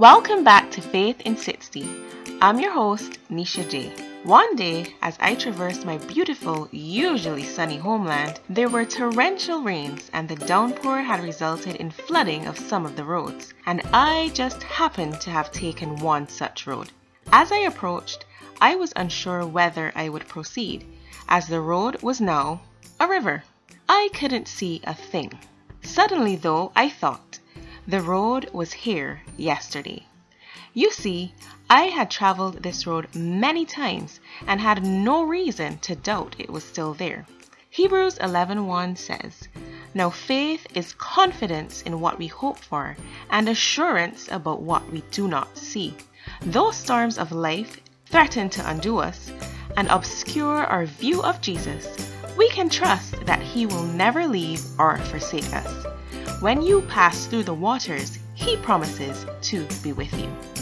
Welcome back to Faith in 60. I'm your host, Nisha J. One day, as I traversed my beautiful, usually sunny homeland, there were torrential rains and the downpour had resulted in flooding of some of the roads, and I just happened to have taken one such road. As I approached, I was unsure whether I would proceed, as the road was now a river. I couldn't see a thing. Suddenly, though, I thought, the road was here yesterday. You see, I had traveled this road many times and had no reason to doubt it was still there. Hebrews 11:1 says, "Now faith is confidence in what we hope for and assurance about what we do not see." Though storms of life threaten to undo us and obscure our view of Jesus, we can trust that he will never leave or forsake us. When you pass through the waters, He promises to be with you.